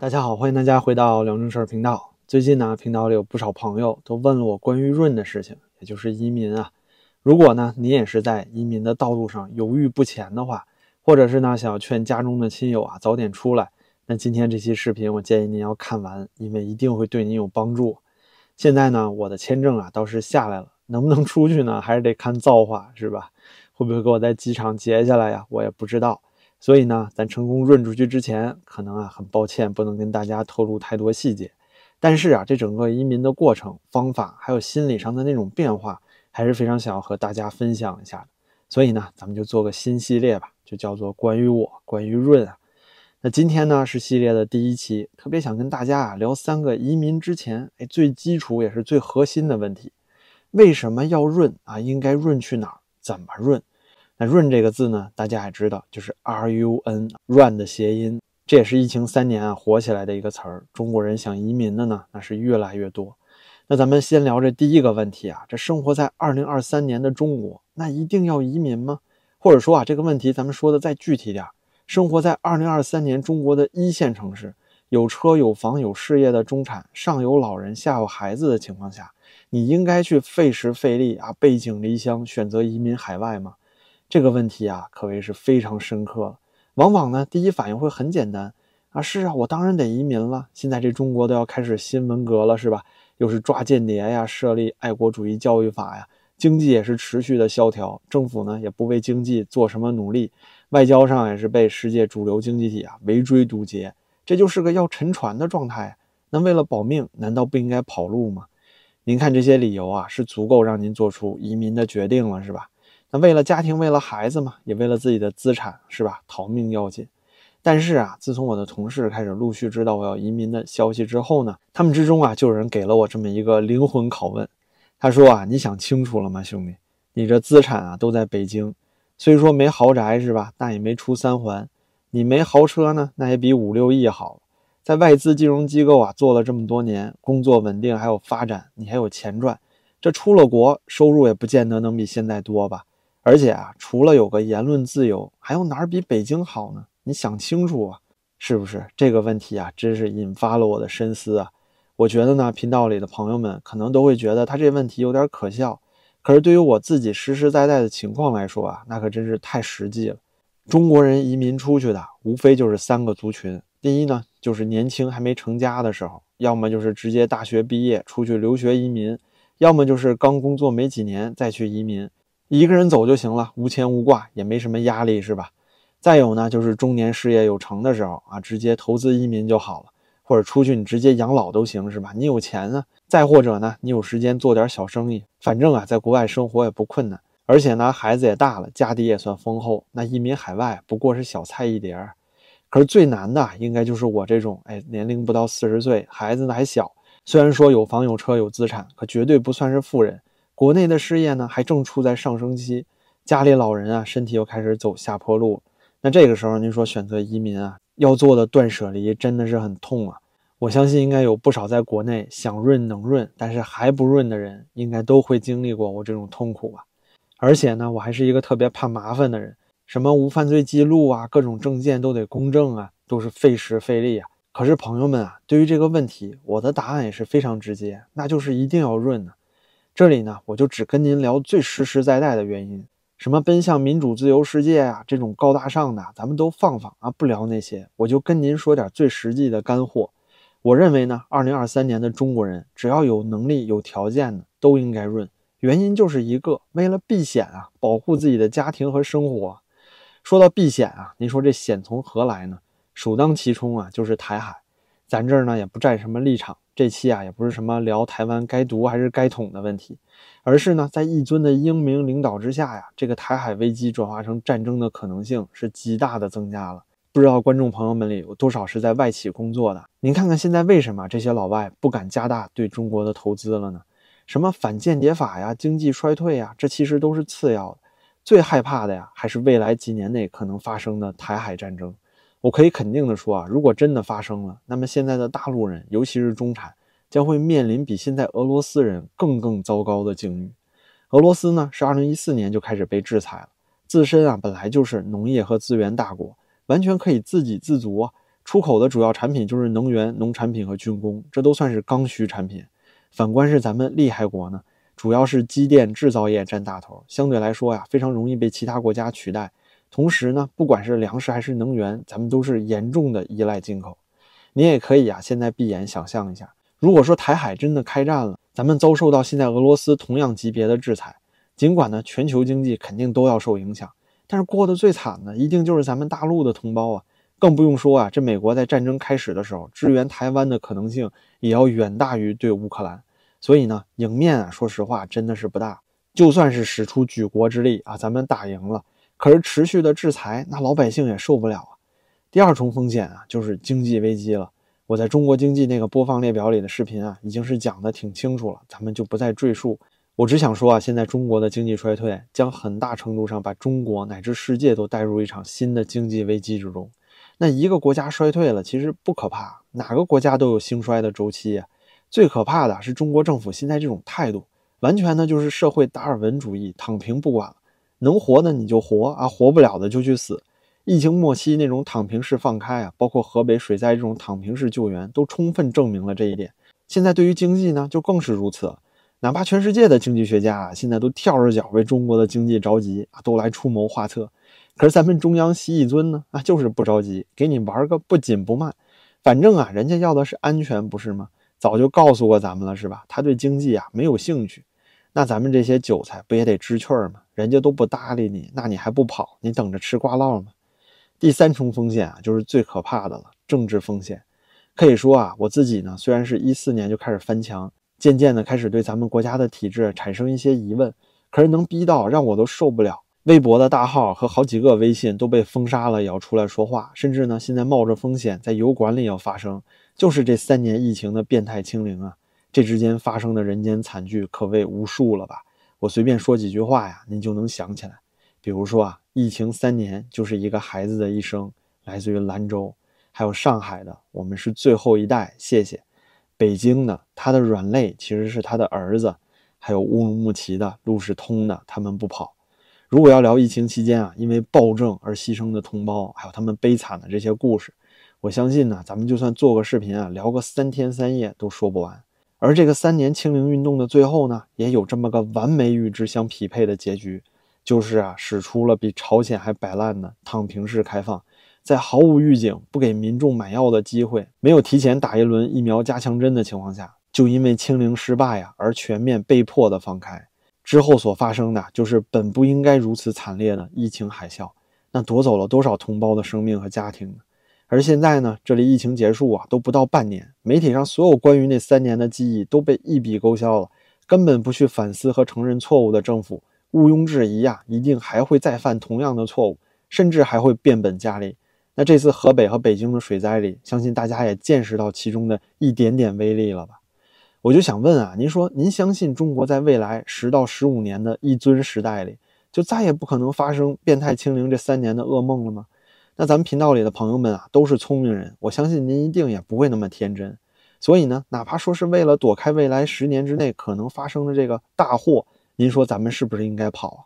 大家好，欢迎大家回到梁正事儿频道。最近呢，频道里有不少朋友都问了我关于润的事情，也就是移民啊。如果呢，你也是在移民的道路上犹豫不前的话，或者是呢想要劝家中的亲友啊早点出来，那今天这期视频我建议您要看完，因为一定会对您有帮助。现在呢，我的签证啊倒是下来了，能不能出去呢，还是得看造化，是吧？会不会给我在机场截下来呀？我也不知道。所以呢，咱成功润出去之前，可能啊，很抱歉不能跟大家透露太多细节。但是啊，这整个移民的过程、方法，还有心理上的那种变化，还是非常想要和大家分享一下的。所以呢，咱们就做个新系列吧，就叫做关于我，关于润啊。那今天呢是系列的第一期，特别想跟大家啊聊三个移民之前哎最基础也是最核心的问题：为什么要润啊？应该润去哪儿？怎么润？“润”这个字呢，大家也知道，就是 R U N，run 的谐音。这也是疫情三年啊火起来的一个词儿。中国人想移民的呢，那是越来越多。那咱们先聊这第一个问题啊，这生活在二零二三年的中国，那一定要移民吗？或者说啊，这个问题咱们说的再具体点儿，生活在二零二三年中国的一线城市，有车有房有事业的中产，上有老人下有孩子的情况下，你应该去费时费力啊，背井离乡，选择移民海外吗？这个问题啊，可谓是非常深刻了。往往呢，第一反应会很简单啊，是啊，我当然得移民了。现在这中国都要开始新文革了，是吧？又是抓间谍呀，设立爱国主义教育法呀，经济也是持续的萧条，政府呢也不为经济做什么努力，外交上也是被世界主流经济体啊围追堵截，这就是个要沉船的状态。那为了保命，难道不应该跑路吗？您看这些理由啊，是足够让您做出移民的决定了，是吧？为了家庭，为了孩子嘛，也为了自己的资产，是吧？逃命要紧。但是啊，自从我的同事开始陆续知道我要移民的消息之后呢，他们之中啊，就有人给了我这么一个灵魂拷问。他说啊，你想清楚了吗，兄弟？你这资产啊都在北京，虽说没豪宅是吧？但也没出三环。你没豪车呢，那也比五六亿好。在外资金融机构啊做了这么多年，工作稳定，还有发展，你还有钱赚。这出了国，收入也不见得能比现在多吧？而且啊，除了有个言论自由，还有哪儿比北京好呢？你想清楚啊，是不是这个问题啊？真是引发了我的深思啊！我觉得呢，频道里的朋友们可能都会觉得他这问题有点可笑，可是对于我自己实实在在的情况来说啊，那可真是太实际了。中国人移民出去的，无非就是三个族群：第一呢，就是年轻还没成家的时候，要么就是直接大学毕业出去留学移民，要么就是刚工作没几年再去移民。一个人走就行了，无牵无挂，也没什么压力，是吧？再有呢，就是中年事业有成的时候啊，直接投资移民就好了，或者出去你直接养老都行，是吧？你有钱啊。再或者呢，你有时间做点小生意，反正啊，在国外生活也不困难，而且呢，孩子也大了，家底也算丰厚，那移民海外不过是小菜一碟儿。可是最难的，应该就是我这种，哎，年龄不到四十岁，孩子呢还小，虽然说有房有车有资产，可绝对不算是富人。国内的事业呢，还正处在上升期，家里老人啊，身体又开始走下坡路。那这个时候，您说选择移民啊，要做的断舍离真的是很痛啊！我相信应该有不少在国内想润能润，但是还不润的人，应该都会经历过我这种痛苦吧。而且呢，我还是一个特别怕麻烦的人，什么无犯罪记录啊，各种证件都得公证啊，都是费时费力啊。可是朋友们啊，对于这个问题，我的答案也是非常直接，那就是一定要润的。这里呢，我就只跟您聊最实实在在的原因，什么奔向民主自由世界啊，这种高大上的咱们都放放啊，不聊那些，我就跟您说点最实际的干货。我认为呢，二零二三年的中国人，只要有能力、有条件的，都应该润。原因就是一个，为了避险啊，保护自己的家庭和生活。说到避险啊，您说这险从何来呢？首当其冲啊，就是台海。咱这儿呢，也不占什么立场。这期啊，也不是什么聊台湾该独还是该统的问题，而是呢，在一尊的英明领导之下呀，这个台海危机转化成战争的可能性是极大的增加了。不知道观众朋友们里有多少是在外企工作的？您看看现在为什么这些老外不敢加大对中国的投资了呢？什么反间谍法呀，经济衰退呀，这其实都是次要的，最害怕的呀，还是未来几年内可能发生的台海战争。我可以肯定的说啊，如果真的发生了，那么现在的大陆人，尤其是中产，将会面临比现在俄罗斯人更更糟糕的境遇。俄罗斯呢，是二零一四年就开始被制裁了，自身啊本来就是农业和资源大国，完全可以自给自足啊。出口的主要产品就是能源、农产品和军工，这都算是刚需产品。反观是咱们厉害国呢，主要是机电制造业占大头，相对来说呀，非常容易被其他国家取代。同时呢，不管是粮食还是能源，咱们都是严重的依赖进口。您也可以啊，现在闭眼想象一下，如果说台海真的开战了，咱们遭受到现在俄罗斯同样级别的制裁，尽管呢全球经济肯定都要受影响，但是过得最惨的一定就是咱们大陆的同胞啊。更不用说啊，这美国在战争开始的时候支援台湾的可能性也要远大于对乌克兰，所以呢，赢面啊，说实话真的是不大。就算是使出举国之力啊，咱们打赢了，可是持续的制裁，那老百姓也受不了啊。第二重风险啊，就是经济危机了。我在中国经济那个播放列表里的视频啊，已经是讲的挺清楚了，咱们就不再赘述。我只想说啊，现在中国的经济衰退将很大程度上把中国乃至世界都带入一场新的经济危机之中。那一个国家衰退了，其实不可怕，哪个国家都有兴衰的周期啊。最可怕的是中国政府现在这种态度，完全呢就是社会达尔文主义，躺平不管了，能活的你就活啊，活不了的就去死。疫情末期那种躺平式放开啊，包括河北水灾这种躺平式救援，都充分证明了这一点。现在对于经济呢，就更是如此。哪怕全世界的经济学家啊，现在都跳着脚为中国的经济着急啊，都来出谋划策。可是咱们中央习一尊呢啊，就是不着急，给你玩个不紧不慢，反正啊，人家要的是安全，不是吗？早就告诉过咱们了，是吧？他对经济啊没有兴趣，那咱们这些韭菜不也得知趣儿吗？人家都不搭理你，那你还不跑？你等着吃瓜烙吗？第三重风险啊，就是最可怕的了，政治风险。可以说啊，我自己呢，虽然是一四年就开始翻墙，渐渐的开始对咱们国家的体制产生一些疑问，可是能逼到让我都受不了。微博的大号和好几个微信都被封杀了，也要出来说话，甚至呢，现在冒着风险在油管里要发声，就是这三年疫情的变态清零啊，这之间发生的人间惨剧可谓无数了吧？我随便说几句话呀，您就能想起来。比如说啊，疫情三年就是一个孩子的一生，来自于兰州，还有上海的，我们是最后一代，谢谢。北京的，他的软肋其实是他的儿子，还有乌鲁木齐的路是通的，他们不跑。如果要聊疫情期间啊，因为暴政而牺牲的同胞，还有他们悲惨的这些故事，我相信呢，咱们就算做个视频啊，聊个三天三夜都说不完。而这个三年清零运动的最后呢，也有这么个完美与之相匹配的结局，就是啊，使出了比朝鲜还摆烂的躺平式开放，在毫无预警、不给民众买药的机会、没有提前打一轮疫苗加强针的情况下，就因为清零失败呀而全面被迫的放开。之后所发生的就是本不应该如此惨烈的疫情海啸，那夺走了多少同胞的生命和家庭呢？而现在呢，这里疫情结束啊，都不到半年，媒体上所有关于那三年的记忆都被一笔勾销了，根本不去反思和承认错误的政府，毋庸置疑呀，一定还会再犯同样的错误，甚至还会变本加厉。那这次河北和北京的水灾里，相信大家也见识到其中的一点点威力了吧？我就想问啊，您说您相信中国在未来十到十五年的一尊时代里，就再也不可能发生变态清零这三年的噩梦了吗？那咱们频道里的朋友们啊，都是聪明人，我相信您一定也不会那么天真。所以呢，哪怕说是为了躲开未来十年之内可能发生的这个大祸，您说咱们是不是应该跑啊？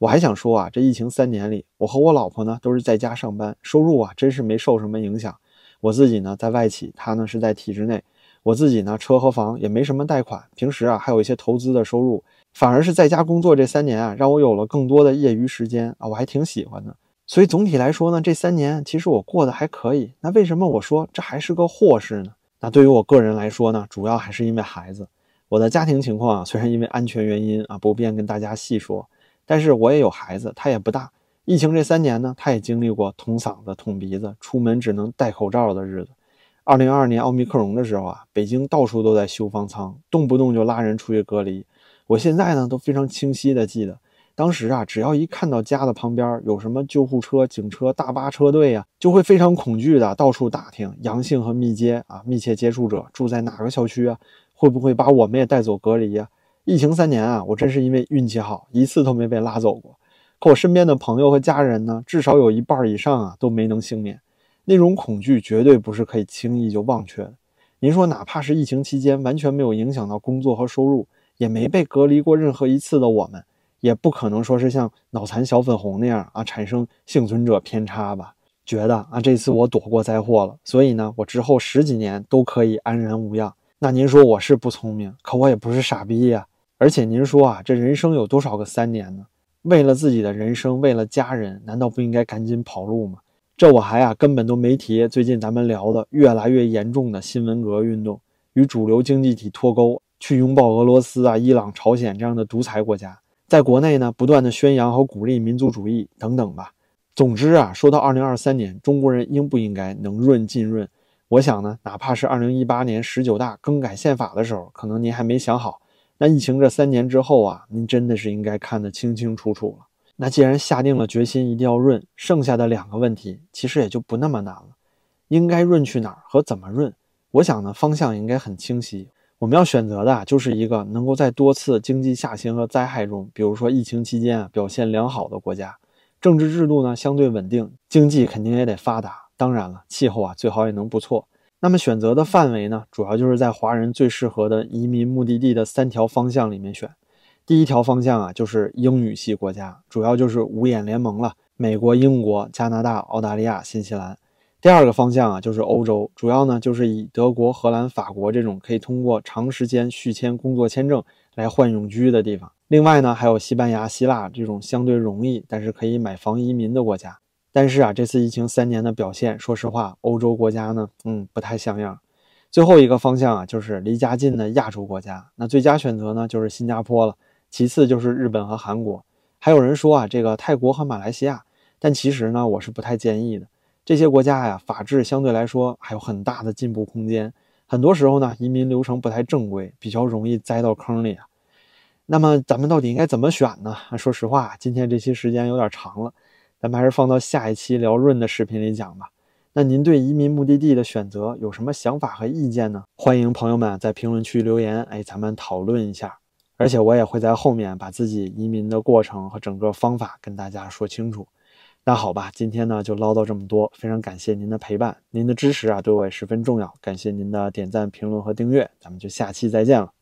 我还想说啊，这疫情三年里，我和我老婆呢都是在家上班，收入啊真是没受什么影响。我自己呢在外企，他呢是在体制内。我自己呢，车和房也没什么贷款，平时啊还有一些投资的收入，反而是在家工作这三年啊，让我有了更多的业余时间啊，我还挺喜欢的。所以总体来说呢，这三年其实我过得还可以。那为什么我说这还是个祸事呢？那对于我个人来说呢，主要还是因为孩子。我的家庭情况啊，虽然因为安全原因啊不便跟大家细说，但是我也有孩子，他也不大。疫情这三年呢，他也经历过捅嗓子、捅鼻子，出门只能戴口罩的日子。二零二二年奥密克戎的时候啊，北京到处都在修方舱，动不动就拉人出去隔离。我现在呢都非常清晰的记得，当时啊，只要一看到家的旁边有什么救护车、警车、大巴车队呀，就会非常恐惧的到处打听阳性和密接啊、密切接触者住在哪个小区啊，会不会把我们也带走隔离呀？疫情三年啊，我真是因为运气好，一次都没被拉走过。可我身边的朋友和家人呢，至少有一半以上啊都没能幸免。那种恐惧绝对不是可以轻易就忘却的。您说，哪怕是疫情期间完全没有影响到工作和收入，也没被隔离过任何一次的我们，也不可能说是像脑残小粉红那样啊产生幸存者偏差吧？觉得啊，这次我躲过灾祸了，所以呢，我之后十几年都可以安然无恙。那您说我是不聪明，可我也不是傻逼呀。而且您说啊，这人生有多少个三年呢？为了自己的人生，为了家人，难道不应该赶紧跑路吗？这我还啊，根本都没提最近咱们聊的越来越严重的新文革运动，与主流经济体脱钩，去拥抱俄罗斯啊、伊朗、朝鲜这样的独裁国家，在国内呢，不断的宣扬和鼓励民族主义等等吧。总之啊，说到二零二三年，中国人应不应该能润尽润？我想呢，哪怕是二零一八年十九大更改宪法的时候，可能您还没想好。那疫情这三年之后啊，您真的是应该看得清清楚楚了。那既然下定了决心一定要润，剩下的两个问题其实也就不那么难了。应该润去哪儿和怎么润？我想呢，方向应该很清晰。我们要选择的就是一个能够在多次经济下行和灾害中，比如说疫情期间啊，表现良好的国家。政治制度呢相对稳定，经济肯定也得发达。当然了，气候啊最好也能不错。那么选择的范围呢，主要就是在华人最适合的移民目的地的三条方向里面选。第一条方向啊，就是英语系国家，主要就是五眼联盟了：美国、英国、加拿大、澳大利亚、新西兰。第二个方向啊，就是欧洲，主要呢就是以德国、荷兰、法国这种可以通过长时间续签工作签证来换永居的地方。另外呢，还有西班牙、希腊这种相对容易，但是可以买房移民的国家。但是啊，这次疫情三年的表现，说实话，欧洲国家呢，嗯，不太像样。最后一个方向啊，就是离家近的亚洲国家。那最佳选择呢，就是新加坡了，其次就是日本和韩国。还有人说啊，这个泰国和马来西亚，但其实呢，我是不太建议的。这些国家呀，法治相对来说还有很大的进步空间。很多时候呢，移民流程不太正规，比较容易栽到坑里啊。那么咱们到底应该怎么选呢？说实话，今天这期时间有点长了，咱们还是放到下一期聊润的视频里讲吧。那您对移民目的地的选择有什么想法和意见呢？欢迎朋友们在评论区留言，哎，咱们讨论一下。而且我也会在后面把自己移民的过程和整个方法跟大家说清楚。那好吧，今天呢就唠叨这么多，非常感谢您的陪伴，您的支持啊对我也十分重要。感谢您的点赞、评论和订阅，咱们就下期再见了。